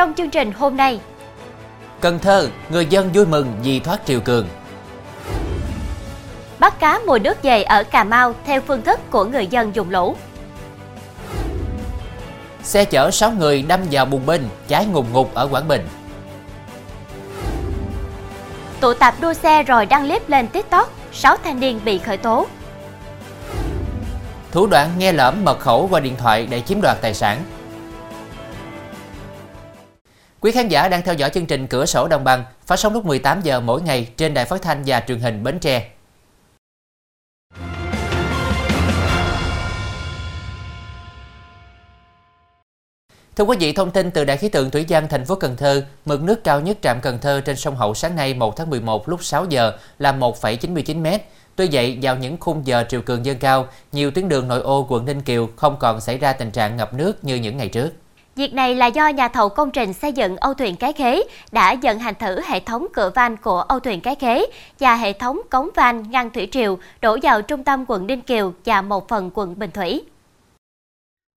trong chương trình hôm nay. Cần Thơ, người dân vui mừng vì thoát triều cường. Bắt cá mùa nước về ở Cà Mau theo phương thức của người dân dùng lũ. Xe chở 6 người đâm vào bùng binh, cháy ngùng ngục ở Quảng Bình. Tụ tập đua xe rồi đăng clip lên TikTok, 6 thanh niên bị khởi tố. Thủ đoạn nghe lỡm mật khẩu qua điện thoại để chiếm đoạt tài sản. Quý khán giả đang theo dõi chương trình Cửa sổ Đồng bằng phát sóng lúc 18 giờ mỗi ngày trên đài phát thanh và truyền hình Bến Tre. Thưa quý vị, thông tin từ Đài khí tượng thủy văn thành phố Cần Thơ, mực nước cao nhất trạm Cần Thơ trên sông Hậu sáng nay 1 tháng 11 lúc 6 giờ là 1,99 m. Tuy vậy, vào những khung giờ triều cường dâng cao, nhiều tuyến đường nội ô quận Ninh Kiều không còn xảy ra tình trạng ngập nước như những ngày trước. Việc này là do nhà thầu công trình xây dựng Âu thuyền Cái Khế đã vận hành thử hệ thống cửa van của Âu thuyền Cái Khế và hệ thống cống van ngăn thủy triều đổ vào trung tâm quận Ninh Kiều và một phần quận Bình Thủy.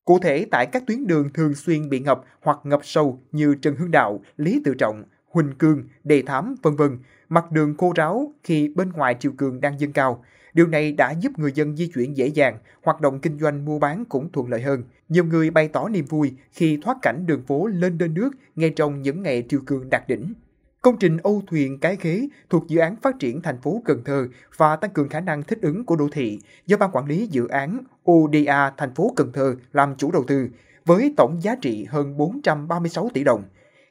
Cụ thể, tại các tuyến đường thường xuyên bị ngập hoặc ngập sâu như Trần Hưng Đạo, Lý Tự Trọng, Huỳnh Cương, Đề Thám, vân vân, mặt đường khô ráo khi bên ngoài triều cường đang dâng cao. Điều này đã giúp người dân di chuyển dễ dàng, hoạt động kinh doanh mua bán cũng thuận lợi hơn. Nhiều người bày tỏ niềm vui khi thoát cảnh đường phố lên đên nước ngay trong những ngày triều cường đạt đỉnh. Công trình Âu thuyền Cái Khế thuộc dự án phát triển thành phố Cần Thơ và tăng cường khả năng thích ứng của đô thị do Ban Quản lý Dự án ODA thành phố Cần Thơ làm chủ đầu tư với tổng giá trị hơn 436 tỷ đồng.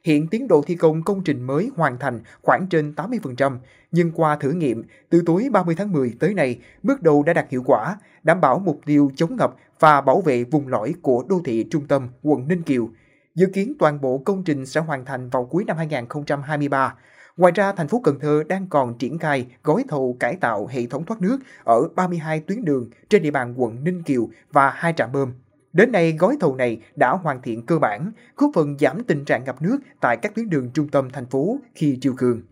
Hiện tiến độ thi công công trình mới hoàn thành khoảng trên 80%, nhưng qua thử nghiệm, từ tối 30 tháng 10 tới nay, bước đầu đã đạt hiệu quả, đảm bảo mục tiêu chống ngập và bảo vệ vùng lõi của đô thị trung tâm quận Ninh Kiều. Dự kiến toàn bộ công trình sẽ hoàn thành vào cuối năm 2023. Ngoài ra, thành phố Cần Thơ đang còn triển khai gói thầu cải tạo hệ thống thoát nước ở 32 tuyến đường trên địa bàn quận Ninh Kiều và hai trạm bơm. Đến nay, gói thầu này đã hoàn thiện cơ bản, góp phần giảm tình trạng ngập nước tại các tuyến đường trung tâm thành phố khi triều cường.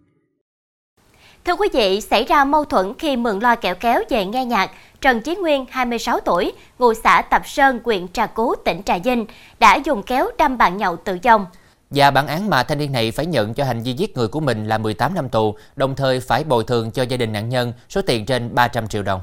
Thưa quý vị, xảy ra mâu thuẫn khi mượn loa kẹo kéo về nghe nhạc, Trần Chí Nguyên, 26 tuổi, ngụ xã Tập Sơn, huyện Trà Cú, tỉnh Trà Vinh, đã dùng kéo đâm bạn nhậu tự vong. Và bản án mà thanh niên này phải nhận cho hành vi giết người của mình là 18 năm tù, đồng thời phải bồi thường cho gia đình nạn nhân số tiền trên 300 triệu đồng.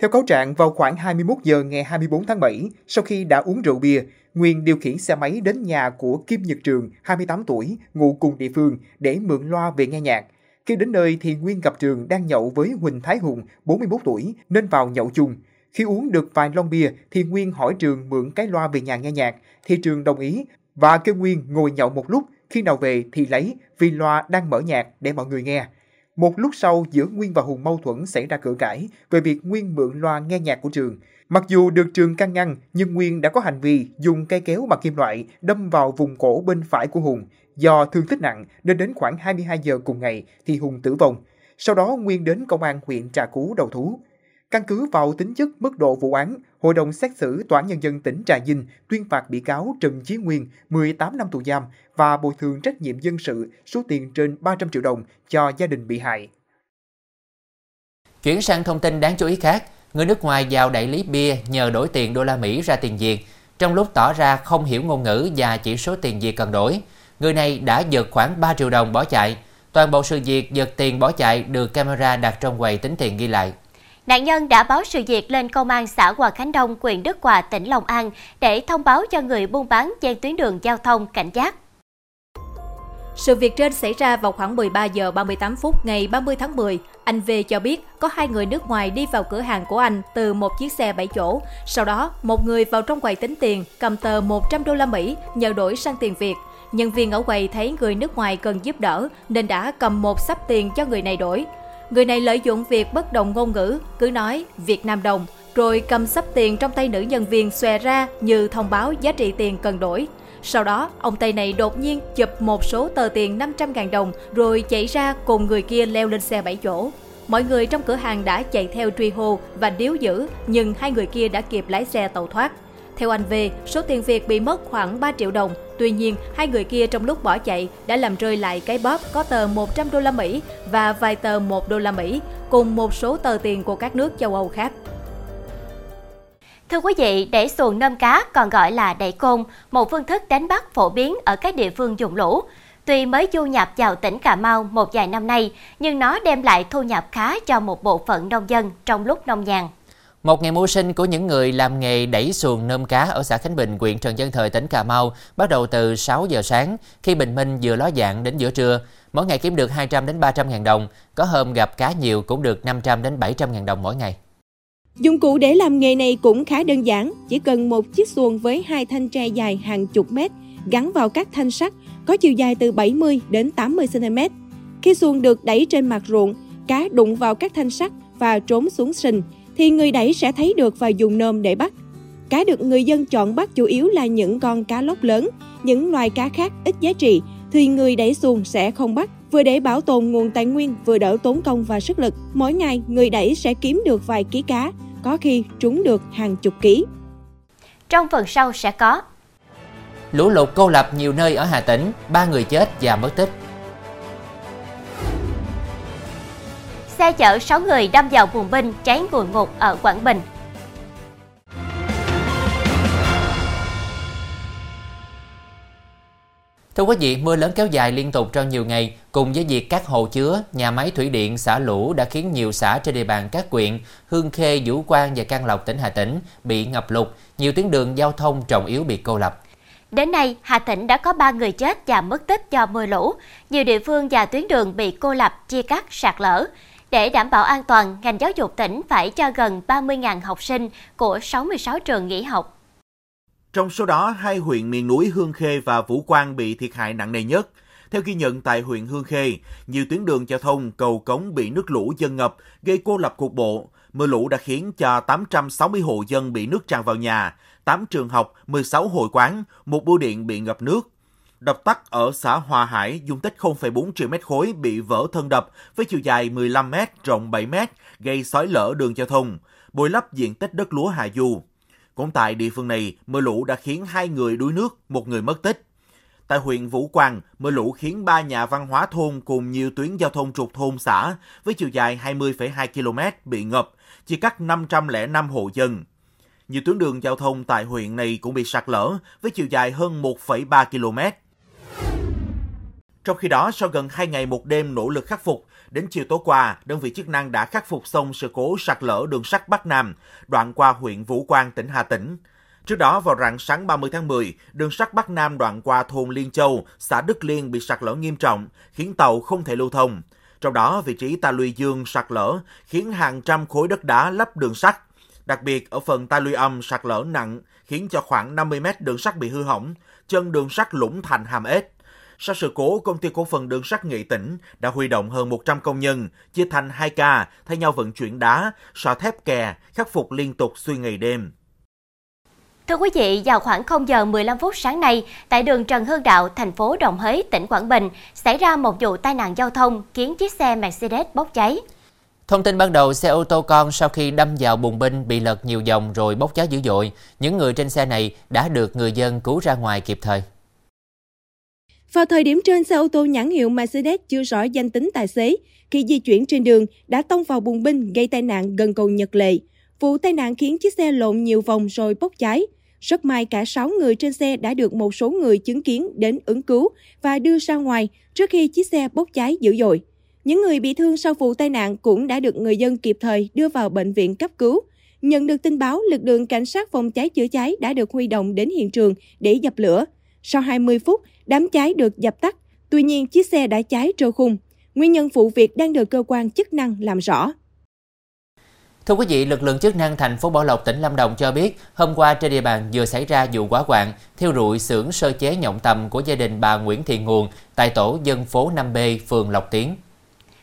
Theo cáo trạng, vào khoảng 21 giờ ngày 24 tháng 7, sau khi đã uống rượu bia, Nguyên điều khiển xe máy đến nhà của Kim Nhật Trường, 28 tuổi, ngụ cùng địa phương, để mượn loa về nghe nhạc. Khi đến nơi thì Nguyên gặp Trường đang nhậu với Huỳnh Thái Hùng, 41 tuổi, nên vào nhậu chung. Khi uống được vài lon bia thì Nguyên hỏi Trường mượn cái loa về nhà nghe nhạc, thì Trường đồng ý và kêu Nguyên ngồi nhậu một lúc, khi nào về thì lấy vì loa đang mở nhạc để mọi người nghe. Một lúc sau giữa Nguyên và Hùng mâu thuẫn xảy ra cự cãi về việc Nguyên mượn loa nghe nhạc của Trường. Mặc dù được Trường can ngăn, nhưng Nguyên đã có hành vi dùng cây kéo bằng kim loại đâm vào vùng cổ bên phải của Hùng. Do thương tích nặng nên đến khoảng 22 giờ cùng ngày thì Hùng tử vong. Sau đó Nguyên đến công an huyện Trà Cú đầu thú. Căn cứ vào tính chất mức độ vụ án, Hội đồng xét xử Tòa án Nhân dân tỉnh Trà Vinh tuyên phạt bị cáo Trần Chí Nguyên 18 năm tù giam và bồi thường trách nhiệm dân sự số tiền trên 300 triệu đồng cho gia đình bị hại. Chuyển sang thông tin đáng chú ý khác, người nước ngoài vào đại lý bia nhờ đổi tiền đô la Mỹ ra tiền Việt, trong lúc tỏ ra không hiểu ngôn ngữ và chỉ số tiền Việt cần đổi. Người này đã giật khoảng 3 triệu đồng bỏ chạy. Toàn bộ sự việc giật tiền bỏ chạy được camera đặt trong quầy tính tiền ghi lại. Nạn nhân đã báo sự việc lên công an xã Hòa Khánh Đông, huyện Đức Hòa, tỉnh Long An để thông báo cho người buôn bán trên tuyến đường giao thông cảnh giác. Sự việc trên xảy ra vào khoảng 13 giờ 38 phút ngày 30 tháng 10. Anh V cho biết có hai người nước ngoài đi vào cửa hàng của anh từ một chiếc xe 7 chỗ. Sau đó, một người vào trong quầy tính tiền, cầm tờ 100 đô la Mỹ nhờ đổi sang tiền Việt. Nhân viên ở quầy thấy người nước ngoài cần giúp đỡ nên đã cầm một sắp tiền cho người này đổi. Người này lợi dụng việc bất đồng ngôn ngữ, cứ nói Việt Nam đồng, rồi cầm sắp tiền trong tay nữ nhân viên xòe ra như thông báo giá trị tiền cần đổi. Sau đó, ông Tây này đột nhiên chụp một số tờ tiền 500.000 đồng rồi chạy ra cùng người kia leo lên xe 7 chỗ. Mọi người trong cửa hàng đã chạy theo truy hô và điếu giữ, nhưng hai người kia đã kịp lái xe tàu thoát. Theo anh V, số tiền Việt bị mất khoảng 3 triệu đồng. Tuy nhiên, hai người kia trong lúc bỏ chạy đã làm rơi lại cái bóp có tờ 100 đô la Mỹ và vài tờ 1 đô la Mỹ, cùng một số tờ tiền của các nước châu Âu khác. Thưa quý vị, đẩy xuồng nôm cá còn gọi là đẩy côn, một phương thức đánh bắt phổ biến ở các địa phương dùng lũ. Tuy mới du nhập vào tỉnh Cà Mau một vài năm nay, nhưng nó đem lại thu nhập khá cho một bộ phận nông dân trong lúc nông nhàn. Một ngày mưu sinh của những người làm nghề đẩy xuồng nôm cá ở xã Khánh Bình, huyện Trần Văn Thời, tỉnh Cà Mau bắt đầu từ 6 giờ sáng khi bình minh vừa ló dạng đến giữa trưa. Mỗi ngày kiếm được 200 đến 300 ngàn đồng, có hôm gặp cá nhiều cũng được 500 đến 700 ngàn đồng mỗi ngày. Dụng cụ để làm nghề này cũng khá đơn giản, chỉ cần một chiếc xuồng với hai thanh tre dài hàng chục mét gắn vào các thanh sắt có chiều dài từ 70 đến 80 cm. Khi xuồng được đẩy trên mặt ruộng, cá đụng vào các thanh sắt và trốn xuống sình, thì người đẩy sẽ thấy được và dùng nôm để bắt. Cá được người dân chọn bắt chủ yếu là những con cá lóc lớn, những loài cá khác ít giá trị thì người đẩy xuồng sẽ không bắt, vừa để bảo tồn nguồn tài nguyên vừa đỡ tốn công và sức lực. Mỗi ngày người đẩy sẽ kiếm được vài ký cá, có khi trúng được hàng chục ký. Trong phần sau sẽ có Lũ lụt cô lập nhiều nơi ở Hà Tĩnh, ba người chết và mất tích. Xe chở 6 người đâm vào buồng binh cháy ngùn ngục ở Quảng Bình. Thưa quý vị, mưa lớn kéo dài liên tục trong nhiều ngày cùng với việc các hồ chứa, nhà máy thủy điện xả lũ đã khiến nhiều xã trên địa bàn các huyện Hương Khê, Vũ Quang và Can Lộc tỉnh Hà Tĩnh bị ngập lụt, nhiều tuyến đường giao thông trọng yếu bị cô lập. Đến nay, Hà Tĩnh đã có 3 người chết và mất tích do mưa lũ. Nhiều địa phương và tuyến đường bị cô lập, chia cắt, sạt lở. Để đảm bảo an toàn, ngành giáo dục tỉnh phải cho gần 30.000 học sinh của 66 trường nghỉ học. Trong số đó, hai huyện miền núi Hương Khê và Vũ Quang bị thiệt hại nặng nề nhất. Theo ghi nhận tại huyện Hương Khê, nhiều tuyến đường giao thông, cầu cống bị nước lũ dâng ngập, gây cô lập cục bộ. Mưa lũ đã khiến cho 860 hộ dân bị nước tràn vào nhà, 8 trường học, 16 hội quán, một bưu điện bị ngập nước. Đập tắt ở xã Hòa Hải, dung tích 0,4 triệu mét khối bị vỡ thân đập với chiều dài 15 mét, rộng 7 mét, gây xói lở đường giao thông, bồi lấp diện tích đất lúa Hà Du. Cũng tại địa phương này, mưa lũ đã khiến hai người đuối nước, một người mất tích. Tại huyện Vũ Quang, mưa lũ khiến ba nhà văn hóa thôn cùng nhiều tuyến giao thông trục thôn xã với chiều dài 20,2 km bị ngập, chia cắt 505 hộ dân. Nhiều tuyến đường giao thông tại huyện này cũng bị sạt lở với chiều dài hơn 1,3 km. Trong khi đó, sau gần 2 ngày một đêm nỗ lực khắc phục, đến chiều tối qua, đơn vị chức năng đã khắc phục xong sự cố sạt lở đường sắt Bắc Nam, đoạn qua huyện Vũ Quang, tỉnh Hà Tĩnh. Trước đó, vào rạng sáng 30 tháng 10, đường sắt Bắc Nam đoạn qua thôn Liên Châu, xã Đức Liên bị sạt lở nghiêm trọng, khiến tàu không thể lưu thông. Trong đó, vị trí ta luy dương sạt lở khiến hàng trăm khối đất đá lấp đường sắt. Đặc biệt, ở phần ta luy âm sạt lở nặng khiến cho khoảng 50 mét đường sắt bị hư hỏng, chân đường sắt lũng thành hàm ếch. Sau sự cố, công ty cổ phần đường sắt Nghệ Tĩnh đã huy động hơn 100 công nhân, chia thành 2 ca, thay nhau vận chuyển đá, sọ thép kè, khắc phục liên tục xuyên ngày đêm. Thưa quý vị, vào khoảng 0 giờ 15 phút sáng nay, tại đường Trần Hưng Đạo, thành phố Đồng Hới, tỉnh Quảng Bình, xảy ra một vụ tai nạn giao thông khiến chiếc xe Mercedes bốc cháy. Thông tin ban đầu, xe ô tô con sau khi đâm vào bùng binh bị lật nhiều vòng rồi bốc cháy dữ dội. Những người trên xe này đã được người dân cứu ra ngoài kịp thời. Vào thời điểm trên, xe ô tô nhãn hiệu Mercedes chưa rõ danh tính tài xế. Khi di chuyển trên đường, đã tông vào bùng binh gây tai nạn gần cầu Nhật Lệ. Vụ tai nạn khiến chiếc xe lộn nhiều vòng rồi bốc cháy. Rất may cả 6 người trên xe đã được một số người chứng kiến đến ứng cứu và đưa ra ngoài trước khi chiếc xe bốc cháy dữ dội. Những người bị thương sau vụ tai nạn cũng đã được người dân kịp thời đưa vào bệnh viện cấp cứu. Nhận được tin báo, lực lượng cảnh sát phòng cháy chữa cháy đã được huy động đến hiện trường để dập lửa. Sau 20 phút, đám cháy được dập tắt, tuy nhiên chiếc xe đã cháy trơ khung. Nguyên nhân vụ việc đang được cơ quan chức năng làm rõ. Thưa quý vị, lực lượng chức năng thành phố Bảo Lộc, tỉnh Lâm Đồng cho biết, hôm qua trên địa bàn vừa xảy ra vụ hỏa hoạn thiêu rụi xưởng sơ chế nhộng tầm của gia đình bà Nguyễn Thị Nguồn tại tổ dân phố 5B, phường Lộc Tiến.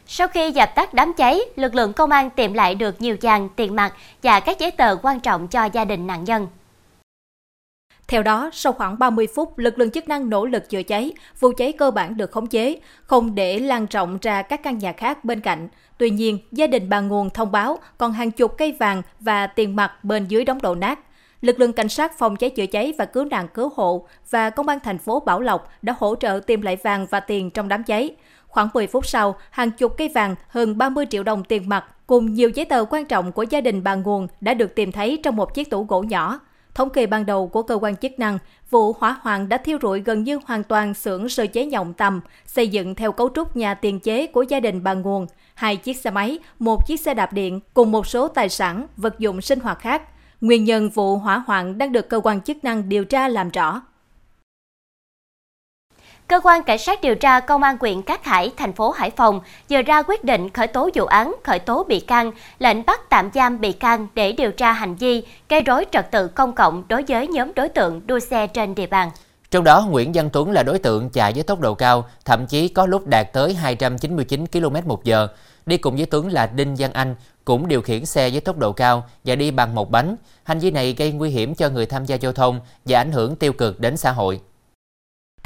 Sau khi dập tắt đám cháy, lực lượng công an tìm lại được nhiều vàng, tiền mặt và các giấy tờ quan trọng cho gia đình nạn nhân. Theo đó, sau khoảng 30 phút, lực lượng chức năng nỗ lực chữa cháy, vụ cháy cơ bản được khống chế, không để lan rộng ra các căn nhà khác bên cạnh. Tuy nhiên, gia đình bà Nguồn thông báo còn hàng chục cây vàng và tiền mặt bên dưới đống đổ nát. Lực lượng cảnh sát phòng cháy chữa cháy và cứu nạn cứu hộ và công an thành phố Bảo Lộc đã hỗ trợ tìm lại vàng và tiền trong đám cháy. Khoảng 10 phút sau, hàng chục cây vàng, hơn 30 triệu đồng tiền mặt cùng nhiều giấy tờ quan trọng của gia đình bà Nguồn đã được tìm thấy trong một chiếc tủ gỗ nhỏ. Thống kê ban đầu của cơ quan chức năng, vụ hỏa hoạn đã thiêu rụi gần như hoàn toàn xưởng sơ chế nhộng tầm, xây dựng theo cấu trúc nhà tiền chế của gia đình bà Nguồn, hai chiếc xe máy, một chiếc xe đạp điện cùng một số tài sản, vật dụng sinh hoạt khác. Nguyên nhân vụ hỏa hoạn đang được cơ quan chức năng điều tra làm rõ. Cơ quan Cảnh sát điều tra Công an huyện Cát Hải, thành phố Hải Phòng vừa ra quyết định khởi tố vụ án, khởi tố bị can, lệnh bắt tạm giam bị can để điều tra hành vi gây rối trật tự công cộng đối với nhóm đối tượng đua xe trên địa bàn. Trong đó, Nguyễn Văn Tuấn là đối tượng chạy với tốc độ cao, thậm chí có lúc đạt tới 299 km một giờ. Đi cùng với Tuấn là Đinh Văn Anh, cũng điều khiển xe với tốc độ cao và đi bằng một bánh. Hành vi này gây nguy hiểm cho người tham gia giao thông và ảnh hưởng tiêu cực đến xã hội.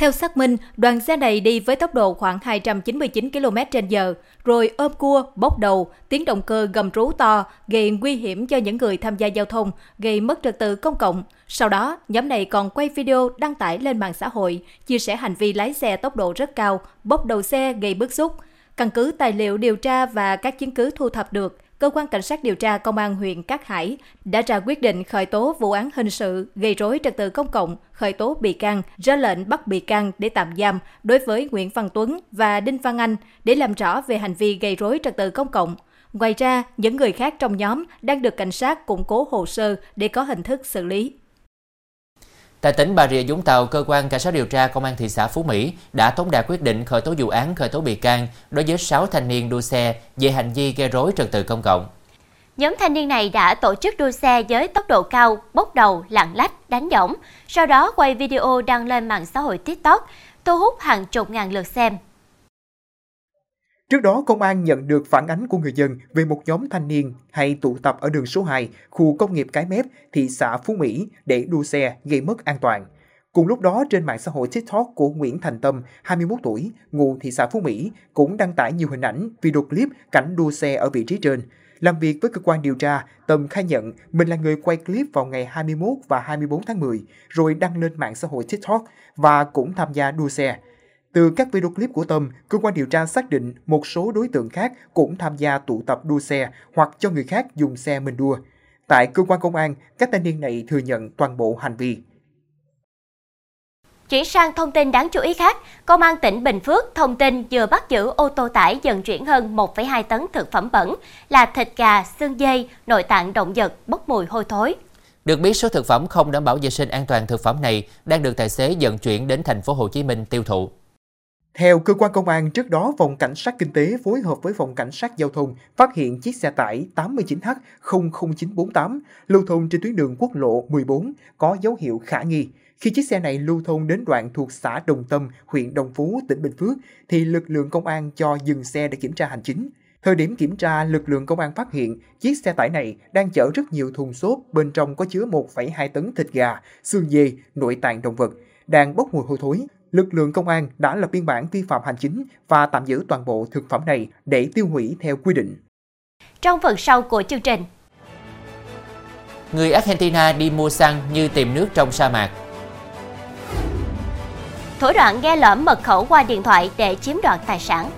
Theo xác minh, đoàn xe này đi với tốc độ khoảng 299 km h rồi ôm cua, bốc đầu, tiếng động cơ gầm rú to, gây nguy hiểm cho những người tham gia giao thông, gây mất trật tự công cộng. Sau đó, nhóm này còn quay video đăng tải lên mạng xã hội, chia sẻ hành vi lái xe tốc độ rất cao, bốc đầu xe gây bức xúc. Căn cứ tài liệu điều tra và các chứng cứ thu thập được, cơ quan cảnh sát điều tra công an huyện Cát Hải đã ra quyết định khởi tố vụ án hình sự gây rối trật tự công cộng, khởi tố bị can, ra lệnh bắt bị can để tạm giam đối với Nguyễn Văn Tuấn và Đinh Văn Anh để làm rõ về hành vi gây rối trật tự công cộng. Ngoài ra, những người khác trong nhóm đang được cảnh sát củng cố hồ sơ để có hình thức xử lý. Tại tỉnh Bà Rịa Vũng Tàu, cơ quan cảnh sát điều tra công an thị xã Phú Mỹ đã tống đạt quyết định khởi tố vụ án khởi tố bị can đối với 6 thanh niên đua xe về hành vi gây rối trật tự công cộng. Nhóm thanh niên này đã tổ chức đua xe với tốc độ cao, bốc đầu, lạng lách, đánh võng, sau đó quay video đăng lên mạng xã hội TikTok, thu hút hàng chục ngàn lượt xem. Trước đó, công an nhận được phản ánh của người dân về một nhóm thanh niên hay tụ tập ở đường số 2, khu công nghiệp Cái Mép, thị xã Phú Mỹ để đua xe gây mất an toàn. Cùng lúc đó, trên mạng xã hội TikTok của Nguyễn Thành Tâm, 21 tuổi, ngụ thị xã Phú Mỹ, cũng đăng tải nhiều hình ảnh, video clip cảnh đua xe ở vị trí trên. Làm việc với cơ quan điều tra, Tâm khai nhận mình là người quay clip vào ngày 21 và 24 tháng 10, rồi đăng lên mạng xã hội TikTok và cũng tham gia đua xe. Từ các video clip của Tâm, cơ quan điều tra xác định một số đối tượng khác cũng tham gia tụ tập đua xe hoặc cho người khác dùng xe mình đua. Tại cơ quan công an, các thanh niên này thừa nhận toàn bộ hành vi. Chuyển sang thông tin đáng chú ý khác, Công an tỉnh Bình Phước thông tin vừa bắt giữ ô tô tải vận chuyển hơn 1,2 tấn thực phẩm bẩn là thịt gà, xương dây, nội tạng động vật bốc mùi hôi thối. Được biết số thực phẩm không đảm bảo vệ sinh an toàn thực phẩm này đang được tài xế vận chuyển đến thành phố Hồ Chí Minh tiêu thụ. Theo cơ quan công an, trước đó Phòng Cảnh sát Kinh tế phối hợp với Phòng Cảnh sát Giao thông phát hiện chiếc xe tải 89H00948 lưu thông trên tuyến đường quốc lộ 14 có dấu hiệu khả nghi. Khi chiếc xe này lưu thông đến đoạn thuộc xã Đồng Tâm, huyện Đồng Phú, tỉnh Bình Phước, thì lực lượng công an cho dừng xe để kiểm tra hành chính. Thời điểm kiểm tra, lực lượng công an phát hiện chiếc xe tải này đang chở rất nhiều thùng xốp, bên trong có chứa 1,2 tấn thịt gà, xương dê, nội tạng động vật, đang bốc mùi hôi thối lực lượng công an đã lập biên bản vi phạm hành chính và tạm giữ toàn bộ thực phẩm này để tiêu hủy theo quy định. Trong phần sau của chương trình, người Argentina đi mua xăng như tìm nước trong sa mạc. Thủ đoạn nghe lõm mật khẩu qua điện thoại để chiếm đoạt tài sản.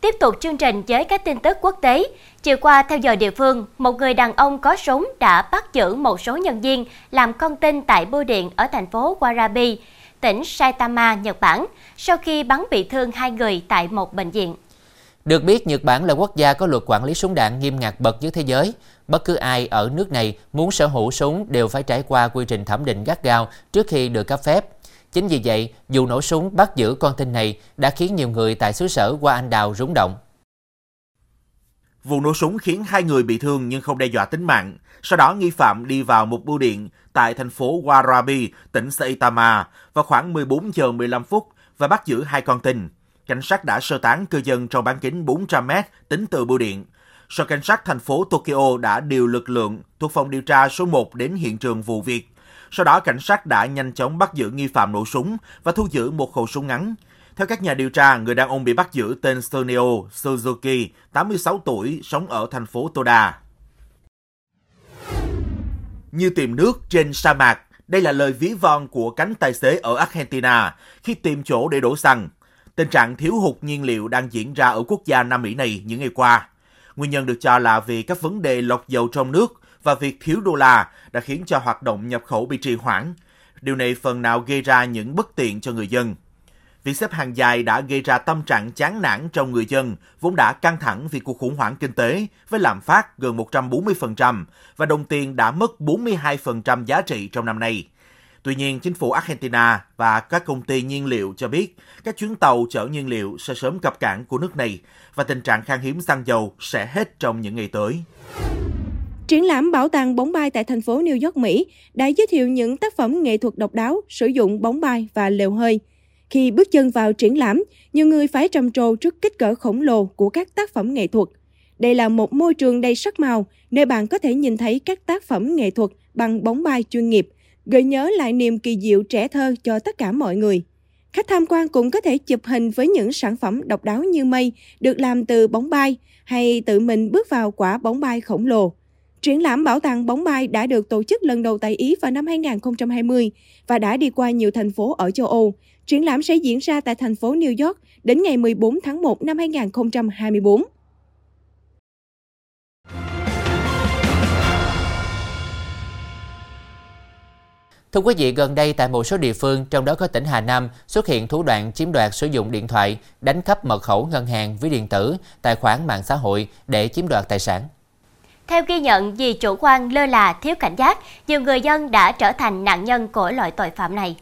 Tiếp tục chương trình với các tin tức quốc tế. Chiều qua, theo giờ địa phương, một người đàn ông có súng đã bắt giữ một số nhân viên làm con tin tại bưu điện ở thành phố Warabi, tỉnh Saitama, Nhật Bản, sau khi bắn bị thương hai người tại một bệnh viện. Được biết, Nhật Bản là quốc gia có luật quản lý súng đạn nghiêm ngặt bậc nhất thế giới. Bất cứ ai ở nước này muốn sở hữu súng đều phải trải qua quy trình thẩm định gắt gao trước khi được cấp phép. Chính vì vậy, vụ nổ súng bắt giữ con tin này đã khiến nhiều người tại xứ sở Hoa Anh Đào rúng động. Vụ nổ súng khiến hai người bị thương nhưng không đe dọa tính mạng. Sau đó nghi phạm đi vào một bưu điện tại thành phố Warabi, tỉnh Saitama vào khoảng 14 giờ 15 phút và bắt giữ hai con tin. Cảnh sát đã sơ tán cư dân trong bán kính 400 mét tính từ bưu điện. Sở cảnh sát thành phố Tokyo đã điều lực lượng thuộc phòng điều tra số 1 đến hiện trường vụ việc. Sau đó, cảnh sát đã nhanh chóng bắt giữ nghi phạm nổ súng và thu giữ một khẩu súng ngắn. Theo các nhà điều tra, người đàn ông bị bắt giữ tên Sonio Suzuki, 86 tuổi, sống ở thành phố Toda. như tìm nước trên sa mạc. Đây là lời ví von của cánh tài xế ở Argentina khi tìm chỗ để đổ xăng. Tình trạng thiếu hụt nhiên liệu đang diễn ra ở quốc gia Nam Mỹ này những ngày qua. Nguyên nhân được cho là vì các vấn đề lọc dầu trong nước và việc thiếu đô la đã khiến cho hoạt động nhập khẩu bị trì hoãn. Điều này phần nào gây ra những bất tiện cho người dân. Việc xếp hàng dài đã gây ra tâm trạng chán nản trong người dân, vốn đã căng thẳng vì cuộc khủng hoảng kinh tế, với lạm phát gần 140% và đồng tiền đã mất 42% giá trị trong năm nay. Tuy nhiên, chính phủ Argentina và các công ty nhiên liệu cho biết các chuyến tàu chở nhiên liệu sẽ sớm cập cảng của nước này và tình trạng khan hiếm xăng dầu sẽ hết trong những ngày tới. Triển lãm Bảo tàng bóng bay tại thành phố New York, Mỹ đã giới thiệu những tác phẩm nghệ thuật độc đáo sử dụng bóng bay và lều hơi. Khi bước chân vào triển lãm, nhiều người phải trầm trồ trước kích cỡ khổng lồ của các tác phẩm nghệ thuật. Đây là một môi trường đầy sắc màu, nơi bạn có thể nhìn thấy các tác phẩm nghệ thuật bằng bóng bay chuyên nghiệp, gợi nhớ lại niềm kỳ diệu trẻ thơ cho tất cả mọi người. Khách tham quan cũng có thể chụp hình với những sản phẩm độc đáo như mây được làm từ bóng bay hay tự mình bước vào quả bóng bay khổng lồ. Triển lãm bảo tàng bóng bay đã được tổ chức lần đầu tại Ý vào năm 2020 và đã đi qua nhiều thành phố ở châu Âu. Triển lãm sẽ diễn ra tại thành phố New York đến ngày 14 tháng 1 năm 2024. Thưa quý vị, gần đây tại một số địa phương, trong đó có tỉnh Hà Nam, xuất hiện thủ đoạn chiếm đoạt sử dụng điện thoại, đánh cắp mật khẩu ngân hàng, ví điện tử, tài khoản mạng xã hội để chiếm đoạt tài sản. Theo ghi nhận, vì chủ quan lơ là thiếu cảnh giác, nhiều người dân đã trở thành nạn nhân của loại tội phạm này.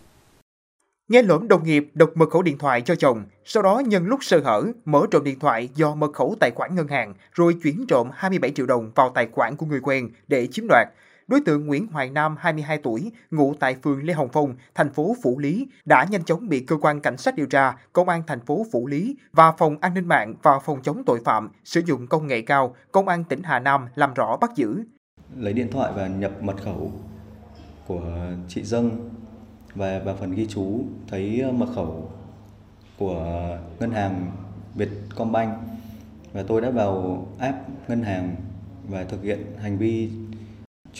Nghe lỡm đồng nghiệp độc mật khẩu điện thoại cho chồng, sau đó nhân lúc sơ hở mở trộm điện thoại do mật khẩu tài khoản ngân hàng rồi chuyển trộm 27 triệu đồng vào tài khoản của người quen để chiếm đoạt. Đối tượng Nguyễn Hoài Nam, 22 tuổi, ngụ tại phường Lê Hồng Phong, thành phố Phủ Lý, đã nhanh chóng bị cơ quan cảnh sát điều tra, công an thành phố Phủ Lý và phòng an ninh mạng và phòng chống tội phạm sử dụng công nghệ cao, công an tỉnh Hà Nam làm rõ bắt giữ. Lấy điện thoại và nhập mật khẩu của chị Dâng và vào phần ghi chú thấy ờ, mật khẩu của ngân hàng Vietcombank và tôi đã vào app ngân hàng và thực hiện hành vi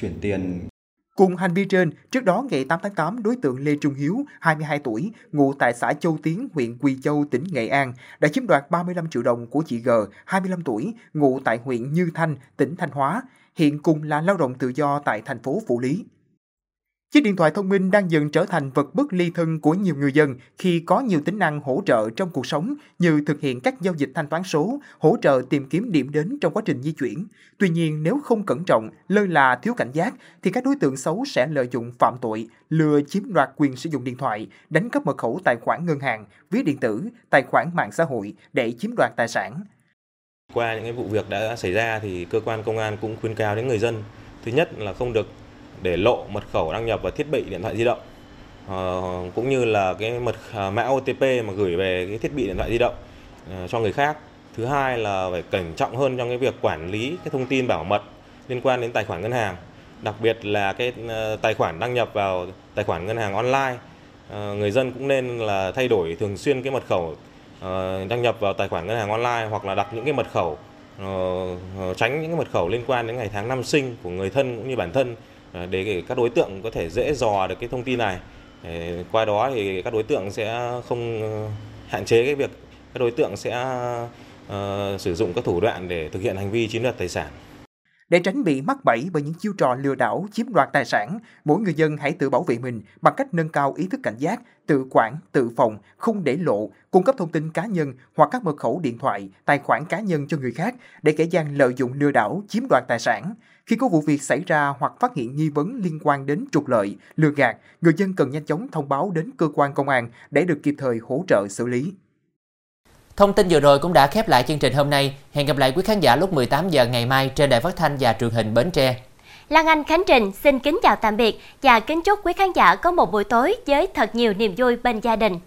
chuyển tiền. Cùng hành vi trên, trước đó ngày 8 tháng 8, đối tượng Lê Trung Hiếu, 22 tuổi, ngụ tại xã Châu Tiến, huyện Quỳ Châu, tỉnh Nghệ An, đã chiếm đoạt 35 triệu đồng của chị G, 25 tuổi, ngụ tại huyện Như Thanh, tỉnh Thanh Hóa, hiện cùng là lao động tự do tại thành phố Phủ Lý. Chiếc điện thoại thông minh đang dần trở thành vật bất ly thân của nhiều người dân khi có nhiều tính năng hỗ trợ trong cuộc sống như thực hiện các giao dịch thanh toán số, hỗ trợ tìm kiếm điểm đến trong quá trình di chuyển. Tuy nhiên, nếu không cẩn trọng, lơ là thiếu cảnh giác thì các đối tượng xấu sẽ lợi dụng phạm tội, lừa chiếm đoạt quyền sử dụng điện thoại, đánh cắp mật khẩu tài khoản ngân hàng, ví điện tử, tài khoản mạng xã hội để chiếm đoạt tài sản. Qua những cái vụ việc đã xảy ra thì cơ quan công an cũng khuyên cáo đến người dân thứ nhất là không được để lộ mật khẩu đăng nhập vào thiết bị điện thoại di động. Uh, cũng như là cái mật uh, mã OTP mà gửi về cái thiết bị điện thoại di động uh, cho người khác. Thứ hai là phải cẩn trọng hơn trong cái việc quản lý cái thông tin bảo mật liên quan đến tài khoản ngân hàng. Đặc biệt là cái uh, tài khoản đăng nhập vào tài khoản ngân hàng online người dân cũng nên là thay đổi thường xuyên cái mật khẩu đăng nhập vào tài khoản ngân hàng online hoặc là đặt những cái mật khẩu tránh những cái mật khẩu liên quan đến ngày tháng năm sinh của người thân cũng như bản thân. Ờ, để các đối tượng có thể dễ dò được cái thông tin này qua đó thì các đối tượng sẽ không ờ, hạn chế cái việc các đối tượng sẽ uh, sử dụng các thủ đoạn để thực hiện hành vi chiếm đoạt tài sản. Để tránh bị mắc bẫy bởi những chiêu trò lừa đảo chiếm đoạt tài sản, mỗi người dân hãy tự bảo vệ mình bằng cách nâng cao ý thức cảnh giác, tự quản, tự phòng, không để lộ, cung cấp thông tin cá nhân hoặc các mật khẩu điện thoại, tài khoản cá nhân cho người khác để kẻ gian lợi dụng lừa đảo chiếm đoạt tài sản. Khi có vụ việc xảy ra hoặc phát hiện nghi vấn liên quan đến trục lợi, lừa gạt, người dân cần nhanh chóng thông báo đến cơ quan công an để được kịp thời hỗ trợ xử lý. Thông tin vừa rồi cũng đã khép lại chương trình hôm nay. Hẹn gặp lại quý khán giả lúc 18 giờ ngày mai trên đài phát thanh và truyền hình Bến Tre. Lan Anh Khánh Trình xin kính chào tạm biệt và kính chúc quý khán giả có một buổi tối với thật nhiều niềm vui bên gia đình.